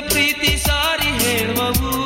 ಪ್ರೀತಿ ಸಾರಿ ಹೇಳುವವು.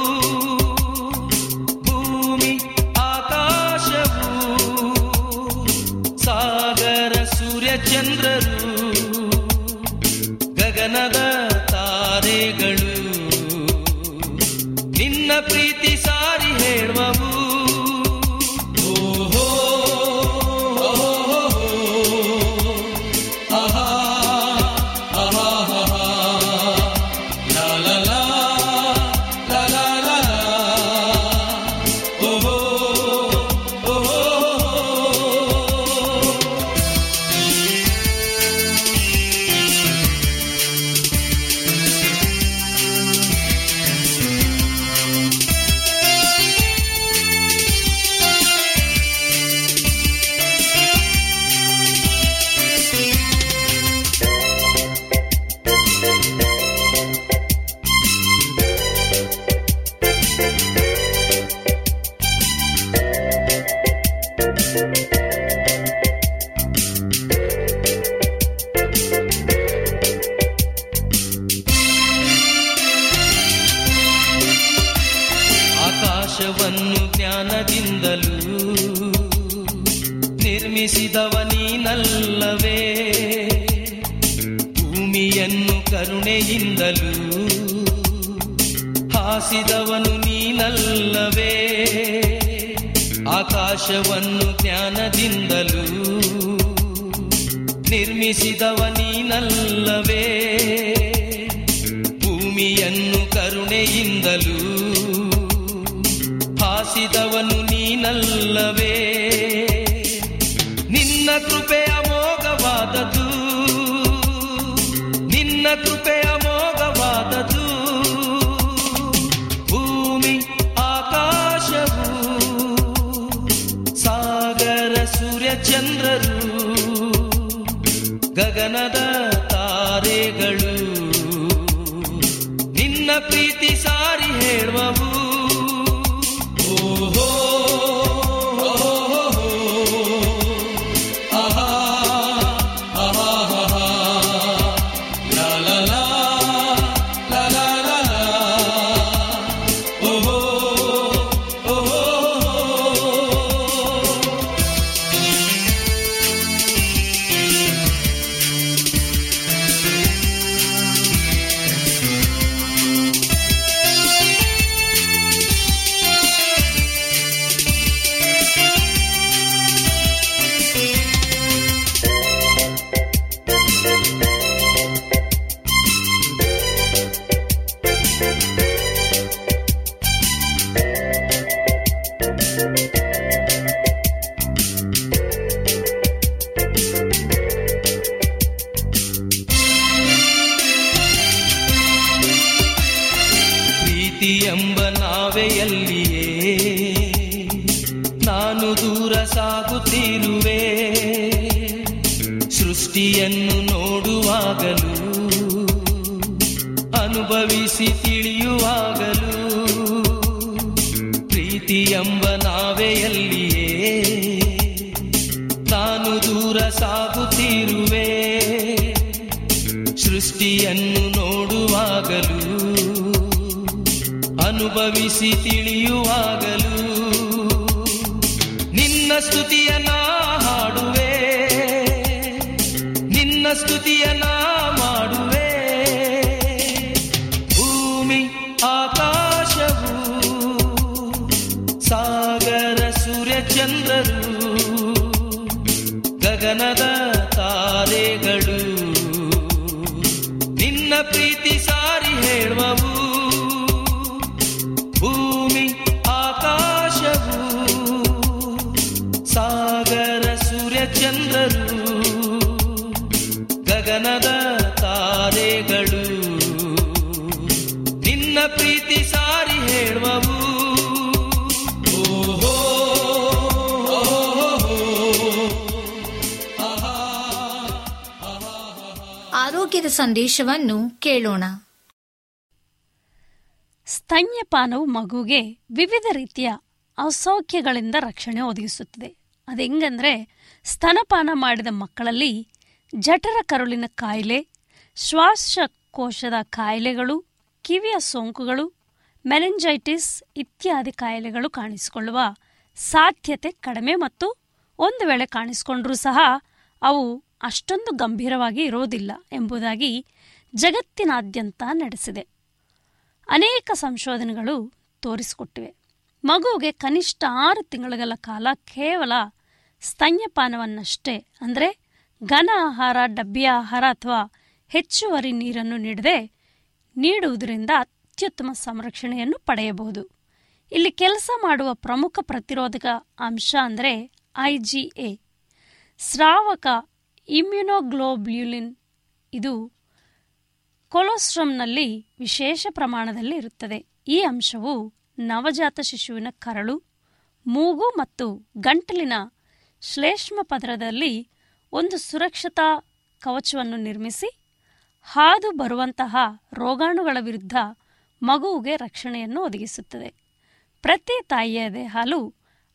ಹಾಸಿದವನು ನೀನಲ್ಲವೇ? ನಿನ್ನ ಕೃಪೆಯ ಅಮೋಘವಾದದು ನಿನ್ನ ಕೃಪೆಯ ಅಮೋಘವಾದದು ಭೂಮಿ ಆಕಾಶವು ಸಾಗರ ಸೂರ್ಯ ಚಂದ್ರರು ಗಗನದ ನಾವೆಯಲ್ಲಿಯೇ ನಾನು ದೂರ ಸಾಗುತ್ತಿರುವೆ. ಸೃಷ್ಟಿಯನ್ನು ನೋಡುವಾಗಲೂ ಅನುಭವಿಸಿ ತಿಳಿಯುವಾಗಲೂ ಪ್ರೀತಿ ಸಾರಿ ಹೇಳುವವು. ಆರೋಗ್ಯದ ಸಂದೇಶವನ್ನು ಕೇಳೋಣ. ಸ್ತನ್ಯಪಾನವು ಮಗುಗೆ ವಿವಿಧ ರೀತಿಯ ಅಸೌಖ್ಯಗಳಿಂದ ರಕ್ಷಣೆ ಒದಗಿಸುತ್ತದೆ. ಅದೆಂಗಂದ್ರೆ ಸ್ತನಪಾನ ಮಾಡಿದ ಮಕ್ಕಳಲ್ಲಿ ಜಠರ ಕರುಳಿನ ಕಾಯಿಲೆ ಶ್ವಾಸಕೋಶದ ಕಾಯಿಲೆಗಳು ಕಿವಿಯ ಸೋಂಕುಗಳು, ಮೆನೆಂಜೈಟಿಸ್ ಇತ್ಯಾದಿ ಕಾಯಿಲೆಗಳು ಕಾಣಿಸಿಕೊಳ್ಳುವ ಸಾಧ್ಯತೆ ಕಡಿಮೆ ಮತ್ತು ಒಂದು ವೇಳೆ ಕಾಣಿಸಿಕೊಂಡರೂ ಸಹ ಅವು ಅಷ್ಟೊಂದು ಗಂಭೀರವಾಗಿ ಇರೋದಿಲ್ಲ ಎಂಬುದಾಗಿ ಜಗತ್ತಿನಾದ್ಯಂತ ನಡೆಸಿದೆ. ಅನೇಕ ಸಂಶೋಧನೆಗಳು ತೋರಿಸಿಕೊಟ್ಟಿವೆ. ಮಗುವಿಗೆ ಕನಿಷ್ಠ ಆರು ತಿಂಗಳುಗಳ ಕಾಲ ಕೇವಲ ಸ್ತನ್ಯಪಾನವನ್ನಷ್ಟೇ, ಅಂದರೆ ಘನ ಆಹಾರ, ಡಬ್ಬಿಯ ಆಹಾರ ಅಥವಾ ಹೆಚ್ಚುವರಿ ನೀರನ್ನು ನೀಡದೆ ನೀಡುವುದರಿಂದ ಅತ್ಯುತ್ತಮ ಸಂರಕ್ಷಣೆಯನ್ನು ಪಡೆಯಬಹುದು. ಇಲ್ಲಿ ಕೆಲಸ ಮಾಡುವ ಪ್ರಮುಖ ಪ್ರತಿರೋಧಕ ಅಂಶ ಅಂದರೆ ಐಜಿಎ ಸ್ರಾವಕ ಇಮ್ಯುನೋಗ್ಲೋಬ್ಯುಲಿನ್. ಇದು ಕೊಲೋಸ್ಟ್ರಮ್ನಲ್ಲಿ ವಿಶೇಷ ಪ್ರಮಾಣದಲ್ಲಿ ಇರುತ್ತದೆ. ಈ ಅಂಶವು ನವಜಾತ ಶಿಶುವಿನ ಕರಳು, ಮೂಗು ಮತ್ತು ಗಂಟಲಿನ ಶ್ಲೇಷ್ಮ ಪದರದಲ್ಲಿ ಒಂದು ಸುರಕ್ಷತಾ ಕವಚವನ್ನು ನಿರ್ಮಿಸಿ ಹಾದು ಬರುವಂತಹ ರೋಗಾಣುಗಳ ವಿರುದ್ಧ ಮಗುವಿಗೆ ರಕ್ಷಣೆಯನ್ನು ಒದಗಿಸುತ್ತದೆ. ಪ್ರತಿ ತಾಯಿಯ ಹಾಲು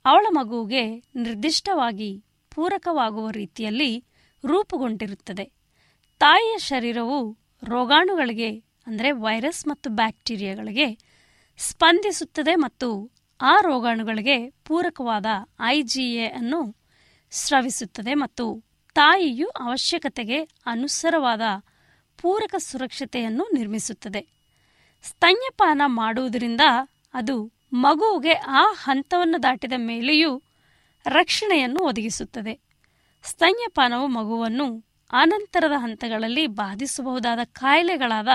ಅವಳ ಮಗುವಿಗೆ ನಿರ್ದಿಷ್ಟವಾಗಿ ಪೂರಕವಾಗುವ ರೀತಿಯಲ್ಲಿ ರೂಪುಗೊಂಡಿರುತ್ತದೆ. ತಾಯಿಯ ಶರೀರವು ರೋಗಾಣುಗಳಿಗೆ, ಅಂದರೆ ವೈರಸ್ ಮತ್ತು ಬ್ಯಾಕ್ಟೀರಿಯಾಗಳಿಗೆ ಸ್ಪಂದಿಸುತ್ತದೆ ಮತ್ತು ಆ ರೋಗಾಣುಗಳಿಗೆ ಪೂರಕವಾದ ಐ ಜಿ ಎ ಅನ್ನು ಸ್ರವಿಸುತ್ತದೆ ಮತ್ತು ತಾಯಿಯು ಅವಶ್ಯಕತೆಗೆ ಅನುಸಾರವಾದ ಪೂರಕ ಸುರಕ್ಷತೆಯನ್ನು ನಿರ್ಮಿಸುತ್ತದೆ. ಸ್ತನ್ಯಪಾನ ಮಾಡುವುದರಿಂದ ಅದು ಮಗುವಿಗೆ ಆ ಹಂತವನ್ನು ದಾಟಿದ ಮೇಲೆಯೂ ರಕ್ಷಣೆಯನ್ನು ಒದಗಿಸುತ್ತದೆ. ಸ್ತನ್ಯಪಾನವು ಮಗುವನ್ನು ಅನಂತರದ ಹಂತಗಳಲ್ಲಿ ಬಾಧಿಸಬಹುದಾದ ಕಾಯಿಲೆಗಳಾದ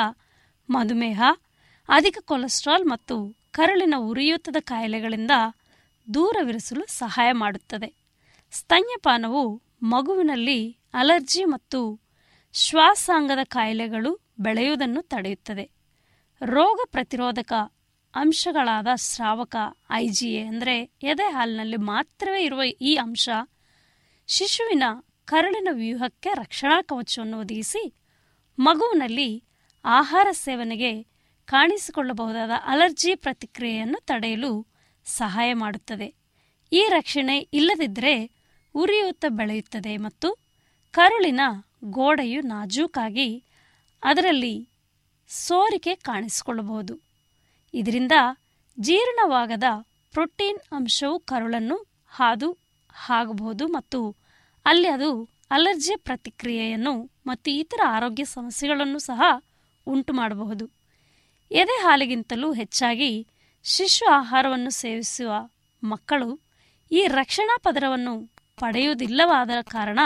ಮಧುಮೇಹ, ಅಧಿಕ ಕೊಲೆಸ್ಟ್ರಾಲ್ ಮತ್ತು ಕರುಳಿನ ಉರಿಯೂತದ ಕಾಯಿಲೆಗಳಿಂದ ದೂರವಿರಿಸಲು ಸಹಾಯ ಮಾಡುತ್ತದೆ. ಸ್ತನ್ಯಪಾನವು ಮಗುವಿನಲ್ಲಿ ಅಲರ್ಜಿ ಮತ್ತು ಶ್ವಾಸಾಂಗದ ಕಾಯಿಲೆಗಳು ಬೆಳೆಯುವುದನ್ನು ತಡೆಯುತ್ತದೆ. ರೋಗ ಪ್ರತಿರೋಧಕ ಅಂಶಗಳಾದ ಸ್ರಾವಕ, ಐಜಿಎ ಅಂದರೆ ಎದೆ ಹಾಲಿನಲ್ಲಿ ಮಾತ್ರವೇ ಇರುವ ಈ ಅಂಶ ಶಿಶುವಿನ ಕರುಳಿನ ವ್ಯೂಹಕ್ಕೆ ರಕ್ಷಣಾ ಕವಚವನ್ನು ಒದಗಿಸಿ ಮಗುವಿನಲ್ಲಿ ಆಹಾರ ಸೇವನೆಗೆ ಕಾಣಿಸಿಕೊಳ್ಳಬಹುದಾದ ಅಲರ್ಜಿ ಪ್ರತಿಕ್ರಿಯೆಯನ್ನು ತಡೆಯಲು ಸಹಾಯ ಮಾಡುತ್ತದೆ. ಈ ರಕ್ಷಣೆ ಇಲ್ಲದಿದ್ದರೆ ಉರಿಯೂತ ಬೆಳೆಯುತ್ತದೆ ಮತ್ತು ಕರುಳಿನ ಗೋಡೆಯು ನಾಜೂಕಾಗಿ ಅದರಲ್ಲಿ ಸೋರಿಕೆ ಕಾಣಿಸಿಕೊಳ್ಳಬಹುದು. ಇದರಿಂದ ಜೀರ್ಣವಾಗದ ಪ್ರೋಟೀನ್ ಅಂಶವು ಕರುಳನ್ನು ಹಾದು ಆಗಬಹುದು ಮತ್ತು ಅಲ್ಲಿ ಅದು ಅಲರ್ಜಿ ಪ್ರತಿಕ್ರಿಯೆಯನ್ನು ಮತ್ತು ಇತರ ಆರೋಗ್ಯ ಸಮಸ್ಯೆಗಳನ್ನು ಸಹ ಉಂಟು ಮಾಡಬಹುದು ಎದೆ ಹಾಲಿಗಿಂತಲೂ ಹೆಚ್ಚಾಗಿ ಶಿಶು ಆಹಾರವನ್ನು ಸೇವಿಸುವ ಮಕ್ಕಳು ಈ ರಕ್ಷಣಾ ಪದರವನ್ನು ಪಡೆಯುವುದಿಲ್ಲವಾದ ಕಾರಣ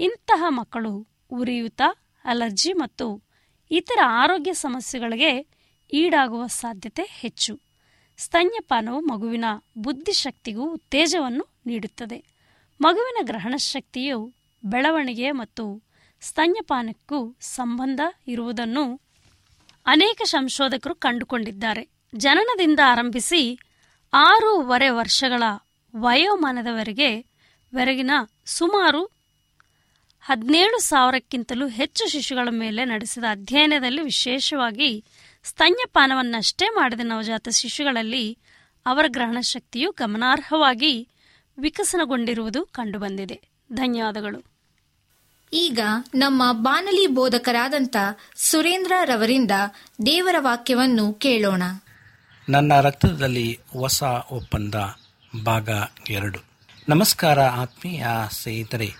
ಇಂತಹ ಮಕ್ಕಳು ಉರಿಯೂತ, ಅಲರ್ಜಿ ಮತ್ತು ಇತರ ಆರೋಗ್ಯ ಸಮಸ್ಯೆಗಳಿಗೆ ಈಡಾಗುವ ಸಾಧ್ಯತೆ ಹೆಚ್ಚು. ಸ್ತನ್ಯಪಾನವು ಮಗುವಿನ ಬುದ್ಧಿಶಕ್ತಿಗೂ ಉತ್ತೇಜವನ್ನು ನೀಡುತ್ತದೆ. ಮಗುವಿನ ಗ್ರಹಣ ಶಕ್ತಿಯು ಬೆಳವಣಿಗೆ ಮತ್ತು ಸ್ತನ್ಯಪಾನಕ್ಕೂ ಸಂಬಂಧ ಇರುವುದನ್ನು ಅನೇಕ ಸಂಶೋಧಕರು ಕಂಡುಕೊಂಡಿದ್ದಾರೆ. ಜನನದಿಂದ ಆರಂಭಿಸಿ ಆರೂವರೆ ವರ್ಷಗಳ ವಯೋಮಾನದವರೆಗೆ, ವರೆಗಿನ ಸುಮಾರು ಹದಿನೇಳು ಸಾವಿರಕ್ಕಿಂತಲೂ ಹೆಚ್ಚು ಶಿಶುಗಳ ಮೇಲೆ ನಡೆಸಿದ ಅಧ್ಯಯನದಲ್ಲಿ ವಿಶೇಷವಾಗಿ ಸ್ತನ್ಯಪಾನವನ್ನಷ್ಟೇ ಮಾಡಿದ ನವಜಾತ ಶಿಶುಗಳಲ್ಲಿ ಅವರ ಗ್ರಹಣ ಶಕ್ತಿಯು ಗಮನಾರ್ಹವಾಗಿ ವಿಕಸನಗೊಂಡಿರುವುದು ಕಂಡುಬಂದಿದೆ. ಧನ್ಯವಾದಗಳು. ಈಗ ನಮ್ಮ ಬಾನಲಿ ಬೋಧಕರಾದಂಥ ಸುರೇಂದ್ರ ರವರಿಂದ ದೇವರ ವಾಕ್ಯವನ್ನು ಕೇಳೋಣ. ನನ್ನ ರಕ್ತದಲ್ಲಿ ಹೊಸ ಒಪ್ಪಂದ ಭಾಗ ಎರಡು. ನಮಸ್ಕಾರ ಆತ್ಮೀಯ ಸ್ನೇಹಿತರೆ.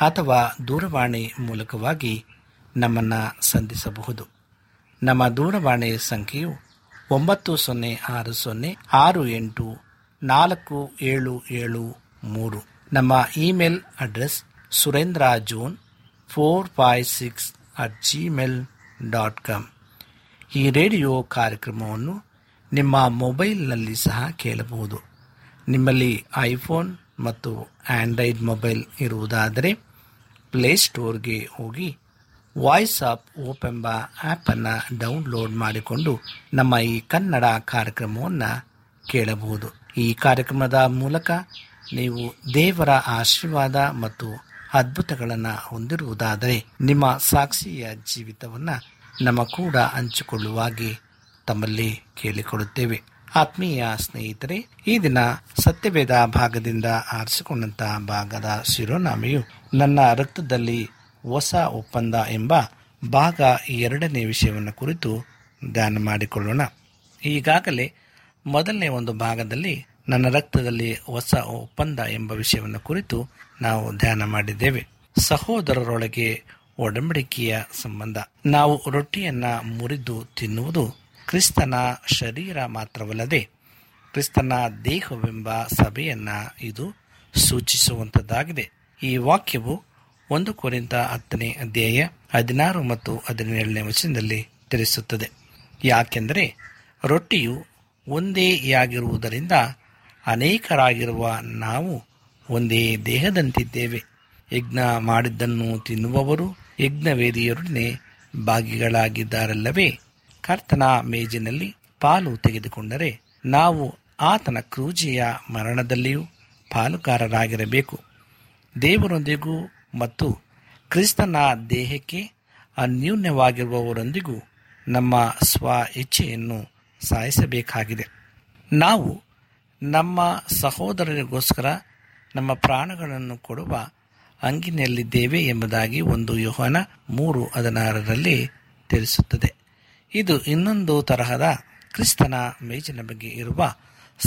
ಅಥವಾ ದೂರವಾಣಿ ಮೂಲಕವಾಗಿ ನಮ್ಮನ್ನು ಸಂಧಿಸಬಹುದು. ನಮ್ಮ ದೂರವಾಣಿ ಸಂಖ್ಯೆಯು ಒಂಬತ್ತು ಸೊನ್ನೆ ಆರು ಸೊನ್ನೆ ಆರು ಎಂಟು ನಾಲ್ಕು ಏಳು ಏಳು ಮೂರು. ನಮ್ಮ email address Surendra John four five six at Gmail dot com. ಈ ರೇಡಿಯೋ ಕಾರ್ಯಕ್ರಮವನ್ನು ನಿಮ್ಮ ಮೊಬೈಲ್ನಲ್ಲಿ ಸಹ ಕೇಳಬಹುದು. ನಿಮ್ಮಲ್ಲಿ ಐಫೋನ್ ಮತ್ತು ಆಂಡ್ರಾಯ್ಡ್ ಮೊಬೈಲ್ ಇರುವುದಾದರೆ ಪ್ಲೇಸ್ಟೋರ್ಗೆ ಹೋಗಿ ವಾಯ್ಸ್ ಆಫ್ ಓಪ್ ಎಂಬ ಆ್ಯಪನ್ನು ಡೌನ್ಲೋಡ್ ಮಾಡಿಕೊಂಡು ನಮ್ಮ ಈ ಕನ್ನಡ ಕಾರ್ಯಕ್ರಮವನ್ನು ಕೇಳಬಹುದು. ಈ ಕಾರ್ಯಕ್ರಮದ ಮೂಲಕ ನೀವು ದೇವರ ಆಶೀರ್ವಾದ ಮತ್ತು ಅದ್ಭುತಗಳನ್ನು ಹೊಂದಿರುವುದಾದರೆ ನಿಮ್ಮ ಸಾಕ್ಷಿಯ ಜೀವಿತವನ್ನು ನಮ್ಮ ಕೂಡ ಹಂಚಿಕೊಳ್ಳುವಾಗಿ ತಮ್ಮಲ್ಲಿ ಕೇಳಿಕೊಳ್ಳುತ್ತೇವೆ. ಆತ್ಮೀಯ ಸ್ನೇಹಿತರೆ, ಈ ದಿನ ಸತ್ಯವೇದ ಭಾಗದಿಂದ ಆರಿಸಿಕೊಂಡಂತ ಭಾಗದ ಶಿರೋನಾಮೆಯು ನನ್ನ ರಕ್ತದಲ್ಲಿ ಹೊಸ ಒಪ್ಪಂದ ಎಂಬ ಭಾಗ ಎರಡನೇ ವಿಷಯವನ್ನು ಕುರಿತು ಧ್ಯಾನ ಮಾಡಿಕೊಳ್ಳೋಣ. ಈಗಾಗಲೇ ಮೊದಲನೇ ಒಂದು ಭಾಗದಲ್ಲಿ ನನ್ನ ರಕ್ತದಲ್ಲಿ ಹೊಸ ಒಪ್ಪಂದ ಎಂಬ ವಿಷಯವನ್ನು ಕುರಿತು ನಾವು ಧ್ಯಾನ ಮಾಡಿದ್ದೇವೆ. ಸಹೋದರರೊಳಗೆ ಒಡಂಬಡಿಕೆಯ ಸಂಬಂಧ. ನಾವು ರೊಟ್ಟಿಯನ್ನ ಮುರಿದು ತಿನ್ನುವುದು ಕ್ರಿಸ್ತನ ಶರೀರ ಮಾತ್ರವಲ್ಲದೆ ಕ್ರಿಸ್ತನ ದೇಹವೆಂಬ ಸಭೆಯನ್ನು ಇದು ಸೂಚಿಸುವಂಥದ್ದಾಗಿದೆ ಈ ವಾಕ್ಯವು ಒಂದು ಕುರಿತ ಹತ್ತನೇ ಅಧ್ಯಾಯ ಹದಿನಾರು ಮತ್ತು ಹದಿನೇಳನೇ ವಚನದಲ್ಲಿ ತಿಳಿಸುತ್ತದೆ. ಯಾಕೆಂದರೆ ರೊಟ್ಟಿಯು ಒಂದೇ ಯಾಗಿರುವುದರಿಂದ ಅನೇಕರಾಗಿರುವ ನಾವು ಒಂದೇ ದೇಹದಂತಿದ್ದೇವೆ. ಯಜ್ಞ ಮಾಡಿದ್ದನ್ನು ತಿನ್ನುವವರು ಯಜ್ಞವೇದಿಯರೊಡನೆ ಭಾಗಿಗಳಾಗಿದ್ದಾರಲ್ಲವೇ? ಕರ್ತನ ಮೇಜಿನಲ್ಲಿ ಪಾಲು ತೆಗೆದುಕೊಂಡರೆ ನಾವು ಆತನ ಕ್ರೂಜಿಯ ಮರಣದಲ್ಲಿಯೂ ಪಾಲುಗಾರರಾಗಿರಬೇಕು. ದೇವರೊಂದಿಗೂ ಮತ್ತು ಕ್ರಿಸ್ತನ ದೇಹಕ್ಕೆ ಅನ್ಯೂನ್ಯವಾಗಿರುವವರೊಂದಿಗೂ ನಮ್ಮ ಸ್ವ ಇಚ್ಛೆಯನ್ನು ಸಾಯಿಸಬೇಕಾಗಿದೆ. ನಾವು ನಮ್ಮ ಸಹೋದರರಿಗೋಸ್ಕರ ನಮ್ಮ ಪ್ರಾಣಗಳನ್ನು ಕೊಡುವ ಅಂಗಿನಲ್ಲಿದ್ದೇವೆ ಎಂಬುದಾಗಿ ಒಂದು ಯೋಹನ ಮೂರು ಹದಿನಾರರಲ್ಲಿ ತಿಳಿಸುತ್ತದೆ. ಇದು ಇನ್ನೊಂದು ತರಹದ ಕ್ರಿಸ್ತನ ಮೇಜಿನ ಬಗ್ಗೆ ಇರುವ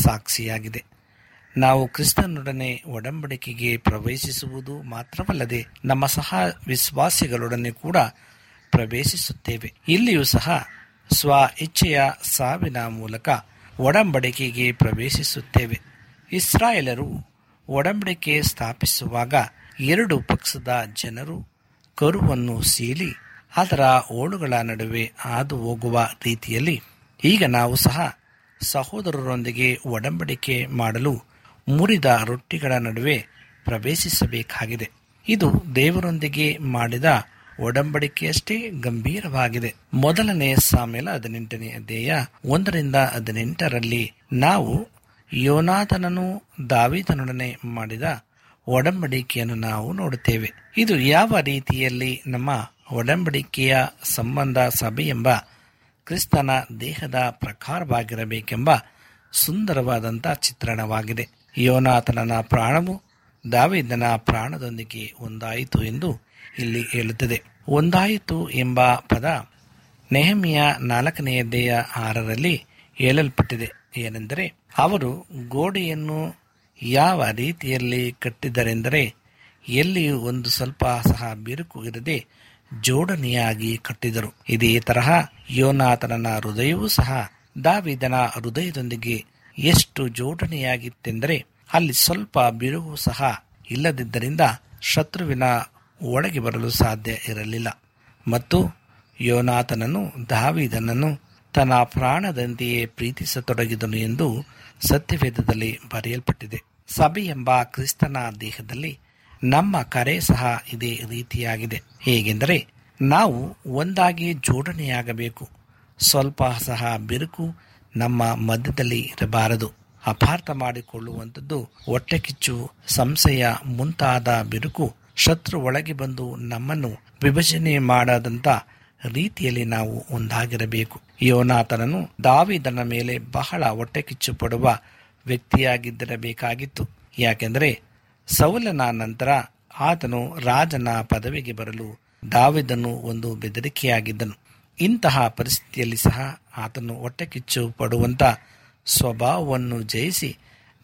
ಸಾಕ್ಷಿಯಾಗಿದೆ. ನಾವು ಕ್ರಿಸ್ತನೊಡನೆ ಒಡಂಬಡಿಕೆಗೆ ಪ್ರವೇಶಿಸುವುದು ಮಾತ್ರವಲ್ಲದೆ ನಮ್ಮ ಸಹ ವಿಶ್ವಾಸಿಗಳೊಡನೆ ಕೂಡ ಪ್ರವೇಶಿಸುತ್ತೇವೆ. ಇಲ್ಲಿಯೂ ಸಹ ಸ್ವ ಇಚ್ಛೆಯ ಸಾವಿನ ಮೂಲಕ ಒಡಂಬಡಿಕೆಗೆ ಪ್ರವೇಶಿಸುತ್ತೇವೆ. ಇಸ್ರಾಯೇಲರು ಒಡಂಬಡಿಕೆ ಸ್ಥಾಪಿಸುವಾಗ ಎರಡು ಪಕ್ಷದ ಜನರು ಕರುವನ್ನು ಸೀಲಿ ಅದರ ಓಳುಗಳ ನಡುವೆ ಹಾದು ಹೋಗುವ ರೀತಿಯಲ್ಲಿ ಈಗ ನಾವು ಸಹ ಸಹೋದರರೊಂದಿಗೆ ಒಡಂಬಡಿಕೆ ಮಾಡಲು ಮುರಿದ ರೊಟ್ಟಿಗಳ ನಡುವೆ ಪ್ರವೇಶಿಸಬೇಕಾಗಿದೆ. ಇದು ದೇವರೊಂದಿಗೆ ಮಾಡಿದ ಒಡಂಬಡಿಕೆಯಷ್ಟೇ ಗಂಭೀರವಾಗಿದೆ. ಮೊದಲನೇ ಸಾಮೇಲ ಹದಿನೆಂಟನೇ ಅಧ್ಯಾಯ ಒಂದರಿಂದ ಹದಿನೆಂಟರಲ್ಲಿ ನಾವು ಯೋನಾಥನನು ದಾವಿದನೊಡನೆ ಮಾಡಿದ ಒಡಂಬಡಿಕೆಯನ್ನು ನಾವು ನೋಡುತ್ತೇವೆ. ಇದು ಯಾವ ರೀತಿಯಲ್ಲಿ ನಮ್ಮ ಒಡಂಬಡಿಕೆಯ ಸಂಬಂಧ ಸಭೆ ಎಂಬ ಕ್ರಿಸ್ತನ ದೇಹದ ಪ್ರಕಾರವಾಗಿರಬೇಕೆಂಬ ಸುಂದರವಾದಂಥ ಚಿತ್ರಣವಾಗಿದೆ. ಯೋನಾಥನನ ಪ್ರಾಣವು ದಾವಿದನ ಪ್ರಾಣದೊಂದಿಗೆ ಒಂದಾಯಿತು ಎಂದು ಇಲ್ಲಿ ಹೇಳುತ್ತದೆ. ಒಂದಾಯಿತು ಎಂಬ ಪದ ನೆಹಮಿಯ ನಾಲ್ಕನೆಯದ್ದೆಯ ಆರರಲ್ಲಿ ಹೇಳಲ್ಪಟ್ಟಿದೆ. ಏನೆಂದರೆ, ಅವರು ಗೋಡೆಯನ್ನು ಯಾವ ರೀತಿಯಲ್ಲಿ ಕಟ್ಟಿದರೆಂದರೆ, ಎಲ್ಲಿಯೂ ಒಂದು ಸ್ವಲ್ಪ ಸಹ ಬಿರುಕು ಇರದೆ ಜೋಡಣೆಯಾಗಿ ಕಟ್ಟಿದರು. ಇದೇ ತರಹ ಯೋನಾಥನನ ಹೃದಯವೂ ಸಹ ದಾವಿದನ ಹೃದಯದೊಂದಿಗೆ ಎಷ್ಟು ಜೋಡಣೆಯಾಗಿತ್ತೆಂದರೆ ಅಲ್ಲಿ ಸ್ವಲ್ಪ ಬಿರುವು ಸಹ ಇಲ್ಲದಿದ್ದರಿಂದ ಶತ್ರುವಿನ ಒಳಗೆ ಬರಲು ಸಾಧ್ಯ ಇರಲಿಲ್ಲ. ಮತ್ತು ಯೋನಾಥನನು ದಾವಿದನನ್ನು ತನ್ನ ಪ್ರಾಣದಂತೆಯೇ ಪ್ರೀತಿಸತೊಡಗಿದನು ಎಂದು ಸತ್ಯವೇದದಲ್ಲಿ ಬರೆಯಲ್ಪಟ್ಟಿದೆ. ಸಭೆ ಎಂಬ ಕ್ರಿಸ್ತನ ದೇಹದಲ್ಲಿ ನಮ್ಮ ಕರೆ ಸಹ ಇದೇ ರೀತಿಯಾಗಿದೆ. ಹೇಗೆಂದರೆ ನಾವು ಒಂದಾಗಿ ಜೋಡಣೆಯಾಗಬೇಕು. ಸ್ವಲ್ಪ ಸಹ ಬಿರುಕು ನಮ್ಮ ಮಧ್ಯದಲ್ಲಿ ಇರಬಾರದು. ಅಪಾರ್ಥ ಮಾಡಿಕೊಳ್ಳುವಂಥದ್ದು ಹೊಟ್ಟೆಕಿಚ್ಚು ಸಂಶಯ ಮುಂತಾದ ಬಿರುಕು ಶತ್ರು ಒಳಗೆ ಬಂದು ನಮ್ಮನ್ನು ವಿಭಜನೆ ಮಾಡದಂತ ರೀತಿಯಲ್ಲಿ ನಾವು ಒಂದಾಗಿರಬೇಕು. ಯೋನಾಥನನು ದಾವಿದನ ಮೇಲೆ ಬಹಳ ಹೊಟ್ಟೆಕಿಚ್ಚು ಪಡುವ ವ್ಯಕ್ತಿಯಾಗಿದ್ದಿರಬೇಕಾಗಿತ್ತು. ಯಾಕೆಂದರೆ ಸೌಲನ ನಂತರ ಆತನು ರಾಜನ ಪದವಿಗೆ ಬರಲು ದಾವಿದನು ಒಂದು ಬೆದರಿಕೆಯಾಗಿದ್ದನು. ಇಂತಹ ಪರಿಸ್ಥಿತಿಯಲ್ಲಿ ಸಹ ಆತನು ಹೊಟ್ಟೆಕಿಚ್ಚು ಪಡುವಂತ ಸ್ವಭಾವವನ್ನು ಜಯಿಸಿ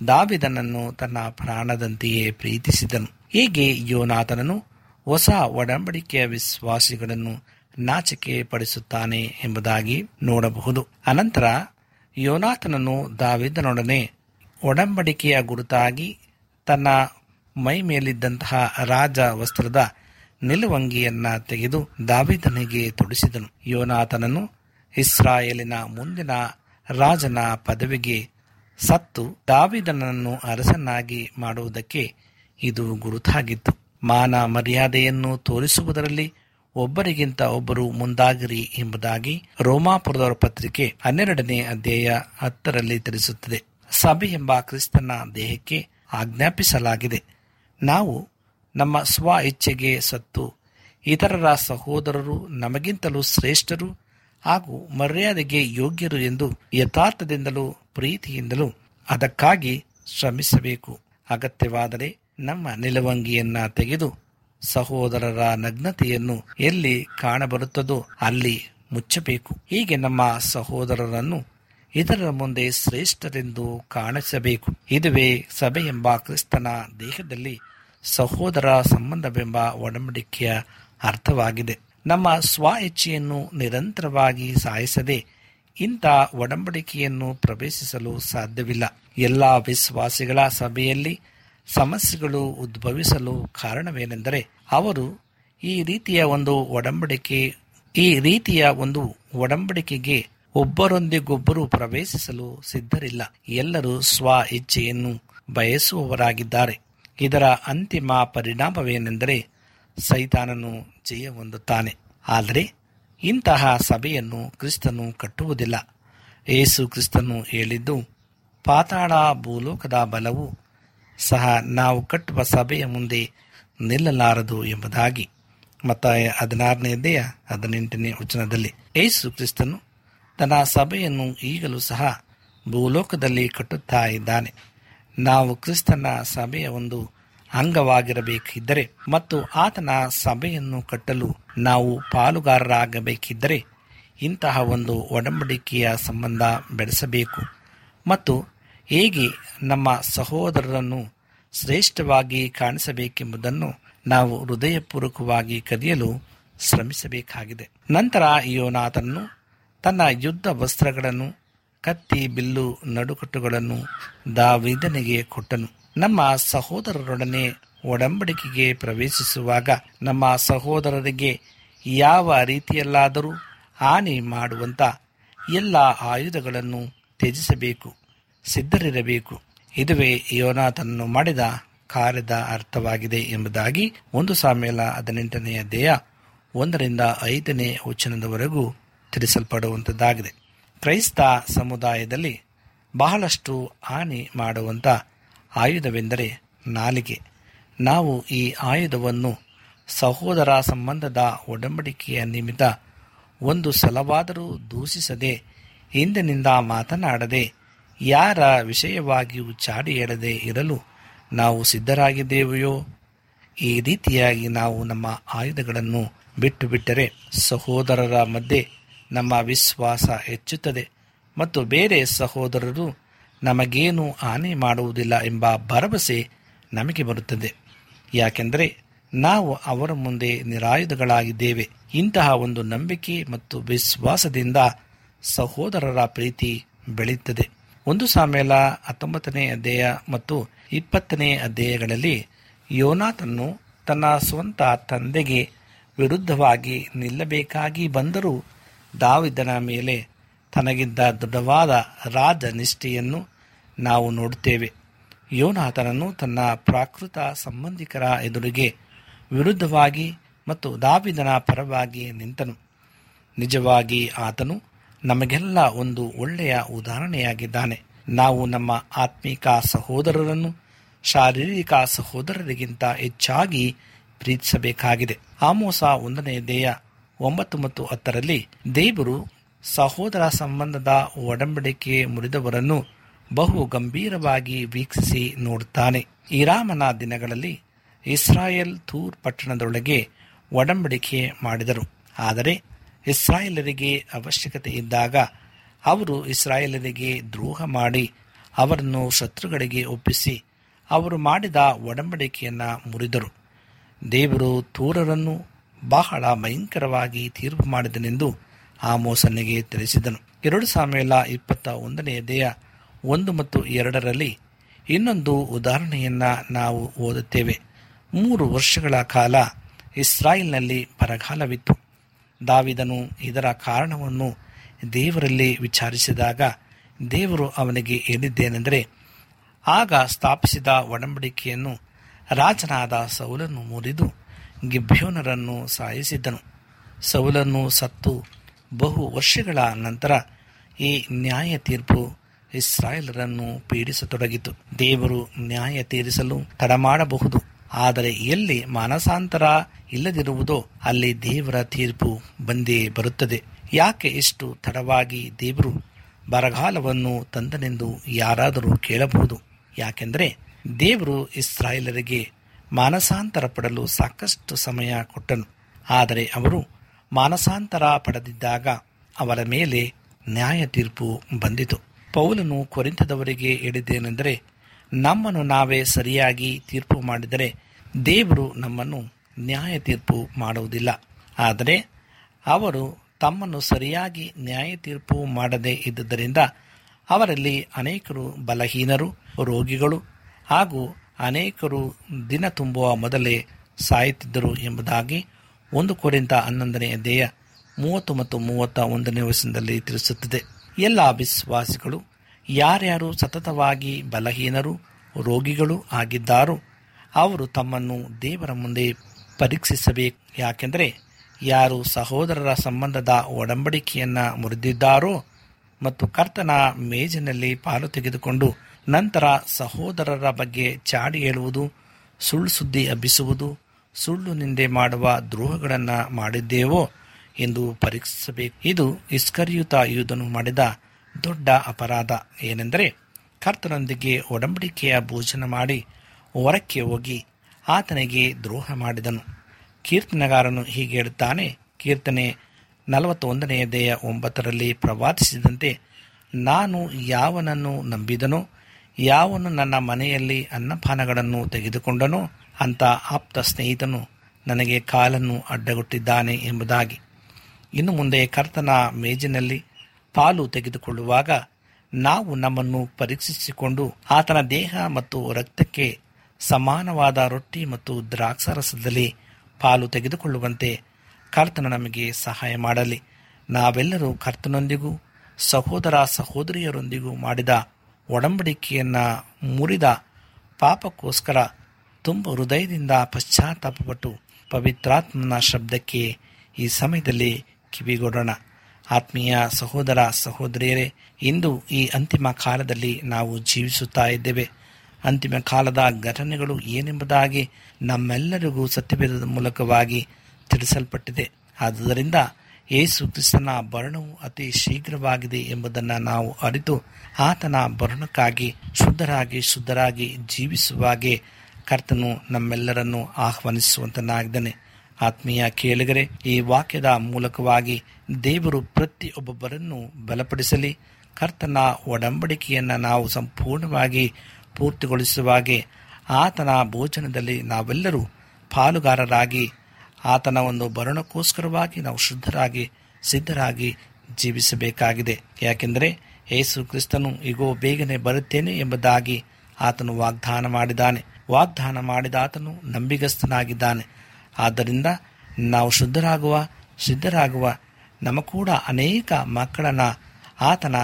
ದಾವಿದನನ್ನು ತನ್ನ ಪ್ರಾಣದಂತೆಯೇ ಪ್ರೀತಿಸಿದನು. ಹೀಗೆ ಯೋನಾಥನನು ಹೊಸ ಒಡಂಬಡಿಕೆಯ ವಿಶ್ವಾಸಿಗಳನ್ನು ನಾಚಿಕೆ ಪಡಿಸುತ್ತಾನೆ ಎಂಬುದಾಗಿ ನೋಡಬಹುದು. ಅನಂತರ ಯೋನಾಥನನು ದಾವಿದನೊಡನೆ ಒಡಂಬಡಿಕೆಯ ಗುರುತಾಗಿ ತನ್ನ ಮೈ ಮೇಲಿದ್ದಂತಹ ರಾಜ ವಸ್ತ್ರದ ನಿಲುವಂಗಿಯನ್ನ ತೆಗೆದು ದಾವಿದನಿಗೆ ತೊಡಿಸಿದನು. ಯೋನಾಥನನ್ನು ಇಸ್ರಾಯೇಲಿನ ಮುಂದಿನ ರಾಜನ ಪದವಿಗೆ ಸತ್ತು ದಾವಿದನನ್ನು ಅರಸನಾಗಿ ಮಾಡುವುದಕ್ಕೆ ಇದು ಗುರುತಾಗಿತ್ತು. ಮಾನ ಮರ್ಯಾದೆಯನ್ನು ತೋರಿಸುವುದರಲ್ಲಿ ಒಬ್ಬರಿಗಿಂತ ಒಬ್ಬರು ಮುಂದಾಗಿರಿ ಎಂಬುದಾಗಿ ರೋಮಾಪುರದವರ ಪತ್ರಿಕೆ ಹನ್ನೆರಡನೇ ಅಧ್ಯಾಯ ಹತ್ತರಲ್ಲಿ ತಿಳಿಸುತ್ತದೆ. ಸಭೆ ಎಂಬ ಕ್ರಿಸ್ತನ ದೇಹಕ್ಕೆ ಆಜ್ಞಾಪಿಸಲಾಗಿದೆ. ನಾವು ನಮ್ಮ ಸ್ವ ಇಚ್ಛೆಗೆ ಸತ್ತು. ಇತರರ ಸಹೋದರರು ನಮಗಿಂತಲೂ ಶ್ರೇಷ್ಠರು ಹಾಗೂ ಮರ್ಯಾದೆಗೆ ಯೋಗ್ಯರು ಎಂದು ಯಥಾರ್ಥದಿಂದಲೂ ಪ್ರೀತಿಯಿಂದಲೂ ಅದಕ್ಕಾಗಿ ಶ್ರಮಿಸಬೇಕು. ಅಗತ್ಯವಾದರೆ ನಮ್ಮ ನಿಲುವಂಗಿಯನ್ನ ತೆಗೆದು ಸಹೋದರರ ನಗ್ನತೆಯನ್ನು ಎಲ್ಲಿ ಕಾಣಬರುತ್ತದೋ ಅಲ್ಲಿ ಮುಚ್ಚಬೇಕು. ಹೀಗೆ ನಮ್ಮ ಸಹೋದರರನ್ನು ಇದರ ಮುಂದೆ ಶ್ರೇಷ್ಠರೆಂದು ಕಾಣಿಸಬೇಕು. ಇದುವೇ ಸಭೆ ಎಂಬ ಕ್ರಿಸ್ತನ ದೇಹದಲ್ಲಿ ಸಹೋದರ ಸಂಬಂಧವೆಂಬ ಒಡಂಬಡಿಕೆಯ ಅರ್ಥವಾಗಿದೆ. ನಮ್ಮ ಸ್ವ ಇಚ್ಛೆಯನ್ನು ನಿರಂತರವಾಗಿ ಸಾಯಿಸದೆ ಇಂಥ ಒಡಂಬಡಿಕೆಯನ್ನು ಪ್ರವೇಶಿಸಲು ಸಾಧ್ಯವಿಲ್ಲ. ಎಲ್ಲ ವಿಶ್ವಾಸಿಗಳ ಸಭೆಯಲ್ಲಿ ಸಮಸ್ಯೆಗಳು ಉದ್ಭವಿಸಲು ಕಾರಣವೇನೆಂದರೆ ಅವರು ಈ ರೀತಿಯ ಒಂದು ಒಡಂಬಡಿಕೆ, ಈ ರೀತಿಯ ಒಂದು ಒಡಂಬಡಿಕೆಗೆ ಒಬ್ಬರೊಂದಿಗೊಬ್ಬರು ಪ್ರವೇಶಿಸಲು ಸಿದ್ಧರಿಲ್ಲ. ಎಲ್ಲರೂ ಸ್ವ ಇಚ್ಛೆಯನ್ನು ಬಯಸುವವರಾಗಿದ್ದಾರೆ. ಇದರ ಅಂತಿಮ ಪರಿಣಾಮವೇನೆಂದರೆ ಸೈತಾನನು ಜಯ ಹೊಂದುತ್ತಾನೆ ಆದರೆ ಇಂತಹ ಸಭೆಯನ್ನು ಕ್ರಿಸ್ತನು ಕಟ್ಟುವುದಿಲ್ಲ. ಏಸು ಕ್ರಿಸ್ತನು ಹೇಳಿದ್ದು, ಪಾತಾಳ ಭೂಲೋಕದ ಬಲವು ಸಹ ನಾವು ಕಟ್ಟುವ ಸಭೆಯ ಮುಂದೆ ನಿಲ್ಲಲಾರದು ಎಂಬುದಾಗಿ. ಮತ್ತ ಹದಿನಾರನೇ ಅಧ್ಯಾಯ ಹದಿನೆಂಟನೇ ವಚನದಲ್ಲಿ ಏಸು ಕ್ರಿಸ್ತನು ತನ್ನ ಸಭೆಯನ್ನು ಈಗಲೂ ಸಹ ಭೂಲೋಕದಲ್ಲಿ ಕಟ್ಟುತ್ತಾ ಇದ್ದಾನೆ. ನಾವು ಕ್ರಿಸ್ತನ ಸಭೆಯ ಒಂದು ಅಂಗವಾಗಿರಬೇಕಿದ್ದರೆ ಮತ್ತು ಆತನ ಸಭೆಯನ್ನು ಕಟ್ಟಲು ನಾವು ಪಾಲುಗಾರರಾಗಬೇಕಿದ್ದರೆ ಇಂತಹ ಒಂದು ಒಡಂಬಡಿಕೆಯ ಸಂಬಂಧ ಬೆಳೆಸಬೇಕು. ಮತ್ತು ಹೇಗೆ ನಮ್ಮ ಸಹೋದರರನ್ನು ಶ್ರೇಷ್ಠವಾಗಿ ಕಾಣಿಸಬೇಕೆಂಬುದನ್ನು ನಾವು ಹೃದಯಪೂರ್ವಕವಾಗಿ ಕದಿಯಲು ಶ್ರಮಿಸಬೇಕಾಗಿದೆ. ನಂತರ ಯೋನಾಥನ್ನು ತನ್ನ ಯುದ್ಧ ವಸ್ತ್ರಗಳನ್ನು ಕತ್ತಿ ಬಿಲ್ಲು ನಡುಕಟ್ಟುಗಳನ್ನು ದಾವಿದನಿಗೆ ಕೊಟ್ಟನು. ನಮ್ಮ ಸಹೋದರರೊಡನೆ ಒಡಂಬಡಿಕೆಗೆ ಪ್ರವೇಶಿಸುವಾಗ ನಮ್ಮ ಸಹೋದರರಿಗೆ ಯಾವ ರೀತಿಯಲ್ಲಾದರೂ ಹಾನಿ ಮಾಡುವಂತ ಎಲ್ಲ ಆಯುಧಗಳನ್ನು ತ್ಯಜಿಸಬೇಕು, ಸಿದ್ಧರಿರಬೇಕು. ಇದುವೇ ಯೋನಾಥನನ್ನು ಮಾಡಿದ ಕಾರ್ಯದ ಅರ್ಥವಾಗಿದೆ ಎಂಬುದಾಗಿ ಒಂದು ಸಾಮೇಲ ಹದಿನೆಂಟನೆಯ ದೇಹ ಒಂದರಿಂದ ಐದನೇ ವಚನದವರೆಗೂ ತಿಳಿಸಲ್ಪಡುವಂಥದ್ದಾಗಿದೆ ಕ್ರೈಸ್ತ ಸಮುದಾಯದಲ್ಲಿ ಬಹಳಷ್ಟು ಹಾನಿ ಮಾಡುವಂಥ ಆಯುಧವೆಂದರೆ ನಾಲಿಗೆ. ನಾವು ಈ ಆಯುಧವನ್ನು ಸಹೋದರ ಸಂಬಂಧದ ಒಡಂಬಡಿಕೆಯ ನಿಮಿತ್ತ ಒಂದು ಸಲವಾದರೂ ದೂಷಿಸದೆ ಹಿಂದಿನಿಂದ ಮಾತನಾಡದೆ ಯಾರ ವಿಷಯವಾಗಿಯೂ ಚಾಡಿ ಹೇಳದೆ ಇರಲು ನಾವು ಸಿದ್ಧರಾಗಿದ್ದೇವೆಯೋ? ಈ ರೀತಿಯಾಗಿ ನಾವು ನಮ್ಮ ಆಯುಧಗಳನ್ನು ಬಿಟ್ಟು ಬಿಟ್ಟರೆ ಸಹೋದರರ ಮಧ್ಯೆ ನಮ್ಮ ವಿಶ್ವಾಸ ಹೆಚ್ಚುತ್ತದೆ ಮತ್ತು ಬೇರೆ ಸಹೋದರರು ನಮಗೇನು ಹಾನಿ ಮಾಡುವುದಿಲ್ಲ ಎಂಬ ಭರವಸೆ ನಮಗೆ ಬರುತ್ತದೆ. ಯಾಕೆಂದರೆ ನಾವು ಅವರ ಮುಂದೆ ನಿರಾಯುಧಗಳಾಗಿದ್ದೇವೆ. ಇಂತಹ ಒಂದು ನಂಬಿಕೆ ಮತ್ತು ವಿಶ್ವಾಸದಿಂದ ಸಹೋದರರ ಪ್ರೀತಿ ಬೆಳೆಯುತ್ತದೆ ಒಂದು ಸಾಮೇಲ ಹತ್ತೊಂಬತ್ತನೇ ಅಧ್ಯಾಯ ಮತ್ತು ಇಪ್ಪತ್ತನೇ ಅಧ್ಯಾಯಗಳಲ್ಲಿ ಯೋನಾಥನ್ನು ತನ್ನ ಸ್ವಂತ ತಂದೆಗೆ ವಿರುದ್ಧವಾಗಿ ನಿಲ್ಲಬೇಕಾಗಿ ಬಂದರೂ ದಾವಿದನ ಮೇಲೆ ತನಗಿದ್ದ ದೃಢವಾದ ರಾಜ ನಿಷ್ಠೆಯನ್ನು ನಾವು ನೋಡುತ್ತೇವೆ. ಯೋನಾಥನನ್ನು ತನ್ನ ಪ್ರಾಕೃತ ಸಂಬಂಧಿಕರ ಎದುರಿಗೆ ವಿರುದ್ಧವಾಗಿ ಮತ್ತು ದಾವಿದನ ಪರವಾಗಿ ನಿಂತನು. ನಿಜವಾಗಿ ಆತನು ನಮಗೆಲ್ಲ ಒಂದು ಒಳ್ಳೆಯ ಉದಾಹರಣೆಯಾಗಿದ್ದಾನೆ. ನಾವು ನಮ್ಮ ಆತ್ಮಿಕ ಸಹೋದರರನ್ನು ಶಾರೀರಿಕ ಸಹೋದರರಿಗಿಂತ ಹೆಚ್ಚಾಗಿ ಪ್ರೀತಿಸಬೇಕಾಗಿದೆ. ಆಮೋಸ ಒಂದನೇ ದೇಯ ಒಂಬತ್ತು ಮತ್ತು ಹತ್ತರಲ್ಲಿ ದೇವರು ಸಹೋದರ ಸಂಬಂಧದ ಒಡಂಬಡಿಕೆ ಮುರಿದವರನ್ನು ಬಹು ಗಂಭೀರವಾಗಿ ವೀಕ್ಷಿಸಿ ನೋಡುತ್ತಾನೆ. ಇರಾಮನ ದಿನಗಳಲ್ಲಿ ಇಸ್ರಾಯೇಲ್ ತೂರ್ ಪಟ್ಟಣದೊಳಗೆ ಒಡಂಬಡಿಕೆ ಮಾಡಿದರು. ಆದರೆ ಇಸ್ರಾಯೇಲರಿಗೆ ಅವಶ್ಯಕತೆ ಇದ್ದಾಗ ಅವರು ಇಸ್ರಾಯೇಲರಿಗೆ ದ್ರೋಹ ಮಾಡಿ ಅವರನ್ನು ಶತ್ರುಗಳಿಗೆ ಒಪ್ಪಿಸಿ ಅವರು ಮಾಡಿದ ಒಡಂಬಡಿಕೆಯನ್ನು ಮುರಿದರು. ದೇವರು ತೂರರನ್ನು ಬಹಳ ಭಯಂಕರವಾಗಿ ತೀರ್ಪು ಮಾಡಿದನೆಂದು ಆಮೋಸನಿಗೆ ತಿಳಿಸಿದನು. ಎರಡು ಸಾಮೇಲ ಇಪ್ಪತ್ತ ಒಂದನೆಯ ದೇಹ ಒಂದು ಮತ್ತು ಎರಡರಲ್ಲಿ ಇನ್ನೊಂದು ಉದಾಹರಣೆಯನ್ನು ನಾವು ಓದುತ್ತೇವೆ. ಮೂರು ವರ್ಷಗಳ ಕಾಲ ಇಸ್ರಾಯೇಲ್ನಲ್ಲಿ ಬರಗಾಲವಿತ್ತು. ದಾವಿದನು ಇದರ ಕಾರಣವನ್ನು ದೇವರಲ್ಲಿ ವಿಚಾರಿಸಿದಾಗ ದೇವರು ಅವನಿಗೆ ಹೇಳಿದ್ದೇನೆಂದರೆ, ಆಗ ಸ್ಥಾಪಿಸಿದ ಒಡಂಬಡಿಕೆಯನ್ನು ರಾಜನಾದ ಸೌಲನ್ನು ಮುರಿದು ಗಿಬ್ಯೋನರನ್ನು ಸಾಯಿಸಿದ್ದನು. ಸೌಲನ್ನು ಸತ್ತು ಬಹು ವರ್ಷಗಳ ನಂತರ ಈ ನ್ಯಾಯ ತೀರ್ಪು ಇಸ್ರಾಯೇಲರನ್ನು ಪೀಡಿಸತೊಡಗಿತು. ದೇವರು ನ್ಯಾಯ ತೀರಿಸಲು ತಡಮಾಡಬಹುದು, ಆದರೆ ಎಲ್ಲಿ ಮಾನಸಾಂತರ ಇಲ್ಲದಿರುವುದೋ ಅಲ್ಲಿ ದೇವರ ತೀರ್ಪು ಬಂದೇ ಬರುತ್ತದೆ. ಯಾಕೆ ಇಷ್ಟು ತಡವಾಗಿ ದೇವರು ಬರಗಾಲವನ್ನು ತಂದನೆಂದು ಯಾರಾದರೂ ಕೇಳಬಹುದು? ಯಾಕೆಂದರೆ ದೇವರು ಇಸ್ರಾಯೇಲರಿಗೆ ಮಾನಸಾಂತರ ಪಡಲು ಸಾಕಷ್ಟು ಸಮಯ ಕೊಟ್ಟನು. ಆದರೆ ಅವರು ಮಾನಸಾಂತರ ಪಡೆದಿದ್ದಾಗ ಅವರ ಮೇಲೆ ನ್ಯಾಯ ತೀರ್ಪು ಬಂದಿತು. ಪೌಲನು ಕೊರಿಂತದವರಿಗೆ ಹೇಳಿದ್ದೇನೆಂದರೆ, ನಮ್ಮನ್ನು ನಾವೇ ಸರಿಯಾಗಿ ತೀರ್ಪು ಮಾಡಿದರೆ ದೇವರು ನಮ್ಮನ್ನು ನ್ಯಾಯ ತೀರ್ಪು ಮಾಡುವುದಿಲ್ಲ. ಆದರೆ ಅವರು ತಮ್ಮನ್ನು ಸರಿಯಾಗಿ ನ್ಯಾಯ ತೀರ್ಪು ಮಾಡದೇ ಇದ್ದುದರಿಂದ ಅವರಲ್ಲಿ ಅನೇಕರು ಬಲಹೀನರು, ರೋಗಿಗಳು ಹಾಗೂ ಅನೇಕರು ದಿನ ತುಂಬುವ ಮೊದಲೇ ಸಾಯುತ್ತಿದ್ದರು ಎಂಬುದಾಗಿ ಒಂದು ಕೋರಿಂದ ಹನ್ನೊಂದನೆಯ ದೇಹ ಮೂವತ್ತು ಮತ್ತು ಮೂವತ್ತ ಒಂದನೇ ವಯಸ್ಸಿನಲ್ಲಿ ತಿಳಿಸುತ್ತದೆ. ಎಲ್ಲ ವಿಶ್ವಾಸಿಗಳು ಯಾರ್ಯಾರು ಸತತವಾಗಿ ಬಲಹೀನರು, ರೋಗಿಗಳು ಆಗಿದ್ದಾರೋ, ಅವರು ತಮ್ಮನ್ನು ದೇವರ ಮುಂದೆ ಪರೀಕ್ಷಿಸಬೇಕು. ಯಾಕೆಂದರೆ ಯಾರು ಸಹೋದರರ ಸಂಬಂಧದ ಒಡಂಬಡಿಕೆಯನ್ನು ಮುರಿದಿದ್ದಾರೋ ಮತ್ತು ಕರ್ತನ ಮೇಜಿನಲ್ಲಿ ಪಾಲು ತೆಗೆದುಕೊಂಡು ನಂತರ ಸಹೋದರರ ಬಗ್ಗೆ ಚಾಡಿ ಹೇಳುವುದು, ಸುಳ್ಳು ಸುದ್ದಿ ಹಬ್ಬಿಸುವುದು, ಸುಳ್ಳು ನಿಂದೆ ಮಾಡುವ ದ್ರೋಹಗಳನ್ನು ಮಾಡಿದ್ದೇವೋ ಎಂದು ಪರೀಕ್ಷಿಸಬೇಕು. ಇದು ಇಸ್ಕರಿಯುತ ಯೂದನು ಮಾಡಿದ ದೊಡ್ಡ ಅಪರಾಧ. ಏನೆಂದರೆ, ಕರ್ತನೊಂದಿಗೆ ಒಡಂಬಡಿಕೆಯ ಭೋಜನ ಮಾಡಿ ಹೊರಕ್ಕೆ ಹೋಗಿ ಆತನಿಗೆ ದ್ರೋಹ ಮಾಡಿದನು. ಕೀರ್ತನಗಾರನು ಹೀಗೆ ಹೇಳುತ್ತಾನೆ, ಕೀರ್ತನೆ ನಲವತ್ತೊಂದನೆಯ ದೇಹ ಒಂಬತ್ತರಲ್ಲಿ ಪ್ರವಾದಿಸಿದಂತೆ, ನಾನು ಯಾವನನ್ನು ನಂಬಿದನೋ ಯಾವನು ನನ್ನ ಮನೆಯಲ್ಲಿ ಅನ್ನಪಾನಗಳನ್ನು ತೆಗೆದುಕೊಂಡನೋ ಅಂತ ಆಪ್ತ ಸ್ನೇಹಿತನು ನನಗೆ ಕಾಲನ್ನು ಅಡ್ಡಗೊಟ್ಟಿದ್ದಾನೆ ಎಂಬುದಾಗಿ. ಇನ್ನು ಮುಂದೆ ಕರ್ತನ ಮೇಜಿನಲ್ಲಿ ಪಾಲು ತೆಗೆದುಕೊಳ್ಳುವಾಗ ನಾವು ನಮ್ಮನ್ನು ಪರೀಕ್ಷಿಸಿಕೊಂಡು ಆತನ ದೇಹ ಮತ್ತು ರಕ್ತಕ್ಕೆ ಸಮಾನವಾದ ರೊಟ್ಟಿ ಮತ್ತು ದ್ರಾಕ್ಷಾರಸದಲ್ಲಿ ಪಾಲು ತೆಗೆದುಕೊಳ್ಳುವಂತೆ ಕರ್ತನ ನಮಗೆ ಸಹಾಯ ಮಾಡಲಿ. ನಾವೆಲ್ಲರೂ ಕರ್ತನೊಂದಿಗೂ, ಸಹೋದರ ಸಹೋದರಿಯರೊಂದಿಗೂ ಮಾಡಿದ ಒಡಂಬಡಿಕೆಯನ್ನ ಮುರಿದ ಪಾಪಕ್ಕೋಸ್ಕರ ತುಂಬ ಹೃದಯದಿಂದ ಪಶ್ಚಾತ್ತಾಪಪಟ್ಟು ಪವಿತ್ರಾತ್ಮನ ಶಬ್ದಕ್ಕೆ ಈ ಸಮಯದಲ್ಲಿ ಕಿವಿಗೊಡೋಣ. ಆತ್ಮೀಯ ಸಹೋದರ ಸಹೋದರಿಯರೇ, ಇಂದು ಈ ಅಂತಿಮ ಕಾಲದಲ್ಲಿ ನಾವು ಜೀವಿಸುತ್ತಾ ಇದ್ದೇವೆ. ಅಂತಿಮ ಕಾಲದ ಘಟನೆಗಳು ಏನೆಂಬುದಾಗಿ ನಮ್ಮೆಲ್ಲರಿಗೂ ಸತ್ಯವೇದದ ಮೂಲಕವಾಗಿ ತಿಳಿಸಲ್ಪಟ್ಟಿದೆ. ಆದುದರಿಂದ ಯೇಸು ಕ್ರಿಸ್ತನ ಭರಣವು ಅತಿ ಶೀಘ್ರವಾಗಿದೆ ಎಂಬುದನ್ನು ನಾವು ಅರಿತು ಆತನ ಭರಣಕ್ಕಾಗಿ ಶುದ್ಧರಾಗಿ ಶುದ್ಧರಾಗಿ ಜೀವಿಸುವಾಗೆ ಕರ್ತನು ನಮ್ಮೆಲ್ಲರನ್ನು ಆಹ್ವಾನಿಸುವಂತನಾಗಿದ್ದಾನೆ. ಆತ್ಮೀಯ ಕೇಳಿಗರೆ, ಈ ವಾಕ್ಯದ ಮೂಲಕವಾಗಿ ದೇವರು ಪ್ರತಿಯೊಬ್ಬೊಬ್ಬರನ್ನು ಬಲಪಡಿಸಲಿ. ಕರ್ತನ ಒಡಂಬಡಿಕೆಯನ್ನು ನಾವು ಸಂಪೂರ್ಣವಾಗಿ ಪೂರ್ತಿಗೊಳಿಸುವಾಗೆ ಆತನ ಭೋಜನದಲ್ಲಿ ನಾವೆಲ್ಲರೂ ಪಾಲುಗಾರರಾಗಿ ಆತನ ಒಂದು ಭರಣಕ್ಕೋಸ್ಕರವಾಗಿ ನಾವು ಶುದ್ಧರಾಗಿ, ಸಿದ್ಧರಾಗಿ ಜೀವಿಸಬೇಕಾಗಿದೆ. ಯಾಕೆಂದರೆ ಯೇಸು ಕ್ರಿಸ್ತನು ಈಗೋ ಬೇಗನೆ ಬರುತ್ತೇನೆ ಎಂಬುದಾಗಿ ಆತನು ವಾಗ್ದಾನ ಮಾಡಿದ್ದಾನೆ. ವಾಗ್ದಾನ ಮಾಡಿದ ಆತನು ನಂಬಿಗಸ್ತನಾಗಿದ್ದಾನೆ. ಆದ್ದರಿಂದ ನಾವು ಶುದ್ಧರಾಗುವ, ಸಿದ್ಧರಾಗುವ ನಮ್ಮ ಕೂಡ ಅನೇಕ ಮಕ್ಕಳನ್ನು ಆತನ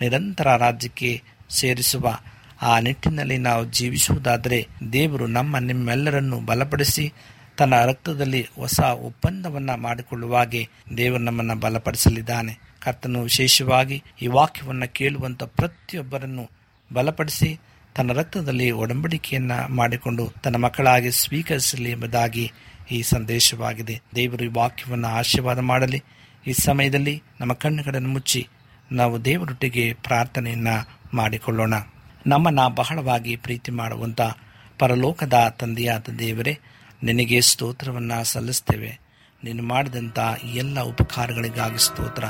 ನಿರಂತರ ರಾಜ್ಯಕ್ಕೆ ಸೇರಿಸುವ ಆ ನಿಟ್ಟಿನಲ್ಲಿ ನಾವು ಜೀವಿಸುವುದಾದರೆ ದೇವರು ನಮ್ಮ ನಿಮ್ಮೆಲ್ಲರನ್ನು ಬಲಪಡಿಸಿ ತನ್ನ ರಕ್ತದಲ್ಲಿ ಹೊಸ ಒಪ್ಪಂದವನ್ನ ಮಾಡಿಕೊಳ್ಳುವಾಗೆ ದೇವರು ನಮ್ಮನ್ನು ಬಲಪಡಿಸಲಿದ್ದಾನೆ. ಕರ್ತನು ವಿಶೇಷವಾಗಿ ಈ ವಾಕ್ಯವನ್ನು ಕೇಳುವಂತ ಪ್ರತಿಯೊಬ್ಬರನ್ನು ಬಲಪಡಿಸಿ ತನ್ನ ರಕ್ತದಲ್ಲಿ ಒಡಂಬಡಿಕೆಯನ್ನು ಮಾಡಿಕೊಂಡು ತನ್ನ ಮಕ್ಕಳಾಗಿ ಸ್ವೀಕರಿಸಲಿ ಎಂಬುದಾಗಿ ಈ ಸಂದೇಶವಾಗಿದೆ. ದೇವರು ಈ ವಾಕ್ಯವನ್ನು ಆಶೀರ್ವಾದ ಮಾಡಲಿ. ಈ ಸಮಯದಲ್ಲಿ ನಮ್ಮ ಕಣ್ಣುಗಳನ್ನು ಮುಚ್ಚಿ ನಾವು ದೇವರೊಟ್ಟಿಗೆ ಪ್ರಾರ್ಥನೆಯನ್ನ ಮಾಡಿಕೊಳ್ಳೋಣ. ನಮ್ಮನ್ನ ಬಹಳವಾಗಿ ಪ್ರೀತಿ ಮಾಡುವಂತ ಪರಲೋಕದ ತಂದೆಯಾದ ದೇವರೇ ನಿನಗೆ ಸ್ತೋತ್ರವನ್ನು ಸಲ್ಲಿಸ್ತೇವೆ. ನೀನು ಮಾಡಿದಂಥ ಎಲ್ಲ ಉಪಕಾರಗಳಿಗಾಗಿ ಸ್ತೋತ್ರ.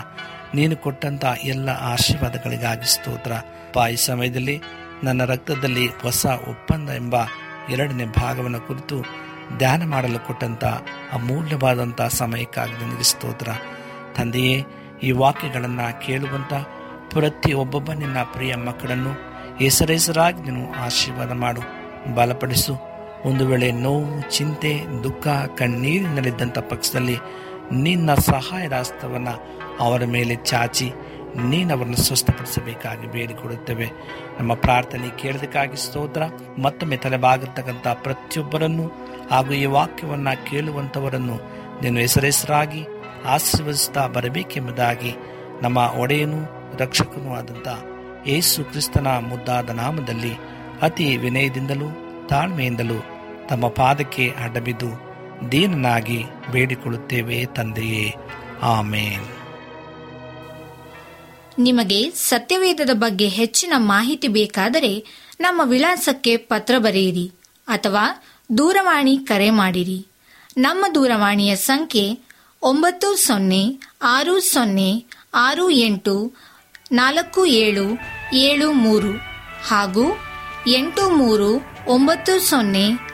ನೀನು ಕೊಟ್ಟಂಥ ಎಲ್ಲ ಆಶೀರ್ವಾದಗಳಿಗಾಗಿ ಸ್ತೋತ್ರ. ಪಾಯಿ ಸಮಯದಲ್ಲಿ ನನ್ನ ರಕ್ತದಲ್ಲಿ ಹೊಸ ಒಪ್ಪಂದ ಎಂಬ ಎರಡನೇ ಭಾಗವನ್ನು ಕುರಿತು ಧ್ಯಾನ ಮಾಡಲು ಕೊಟ್ಟಂಥ ಅಮೂಲ್ಯವಾದಂಥ ಸಮಯಕ್ಕಾಗಿ ನಿನಗೆ ಸ್ತೋತ್ರ. ತಂದೆಯೇ, ಈ ವಾಕ್ಯಗಳನ್ನು ಕೇಳುವಂಥ ಪ್ರತಿ ಒಬ್ಬೊಬ್ಬ ನಿನ್ನ ಪ್ರಿಯ ಮಕ್ಕಳನ್ನು ಹೆಸರೆಸರಾಗಿ ನೀನು ಆಶೀರ್ವಾದ ಮಾಡು. ಬಲಪಡಿಸು. ಒಂದು ವೇಳೆ ನೋವು, ಚಿಂತೆ, ದುಃಖ ಕಣ್ಣೀರಿನಲ್ಲಿದ್ದಂಥ ಪಕ್ಷದಲ್ಲಿ ನಿನ್ನ ಸಹಾಯದ ರಾಸ್ತವನ್ನು ಅವರ ಮೇಲೆ ಚಾಚಿ ನೀನು ಅವರನ್ನು ಸ್ವಸ್ಥಪಡಿಸಬೇಕಾಗಿ ಬೇಡಿಕೊಡುತ್ತೇವೆ. ನಮ್ಮ ಪ್ರಾರ್ಥನೆ ಕೇಳೋದಕ್ಕಾಗಿ ಸ್ತೋತ್ರ. ಮತ್ತೊಮ್ಮೆ ತಲೆಬಾಗಿರ್ತಕ್ಕಂಥ ಪ್ರತಿಯೊಬ್ಬರನ್ನು ಹಾಗೂ ಈ ವಾಕ್ಯವನ್ನು ಕೇಳುವಂಥವರನ್ನು ನೀನು ಹೆಸರೆಸರಾಗಿ ಆಶೀರ್ವದಿಸ್ತಾ ಬರಬೇಕೆಂಬುದಾಗಿ ನಮ್ಮ ಒಡೆಯನು ರಕ್ಷಕನೂ ಆದಂಥ ಯೇಸು ಕ್ರಿಸ್ತನ ಮುದ್ದಾದ ನಾಮದಲ್ಲಿ ಅತಿ ವಿನಯದಿಂದಲೂ ತಾಳ್ಮೆಯಿಂದಲೂ ತಮ್ಮ ಪಾದಕ್ಕೆ ಅಡ್ಡಬಿದ್ದು ದೀನನಾಗಿ ಬೇಡಿಕೊಳ್ಳುತ್ತೇವೆ ತಂದೆಯೇ. ಆಮೇನ್. ನಿಮಗೆ ಸತ್ಯವೇದದ ಬಗ್ಗೆ ಹೆಚ್ಚಿನ ಮಾಹಿತಿ ಬೇಕಾದರೆ ನಮ್ಮ ವಿಳಾಸಕ್ಕೆ ಪತ್ರ ಬರೆಯಿರಿ ಅಥವಾ ದೂರವಾಣಿ ಕರೆ ಮಾಡಿರಿ. ನಮ್ಮ ದೂರವಾಣಿಯ ಸಂಖ್ಯೆ ಒಂಬತ್ತು ಸೊನ್ನೆ ಆರು ಸೊನ್ನೆ ಆರು ಎಂಟು ನಾಲ್ಕು ಏಳು ಏಳು ಮೂರು ಹಾಗೂ ಎಂಟು ಮೂರು ಒಂಬತ್ತು ಸೊನ್ನೆ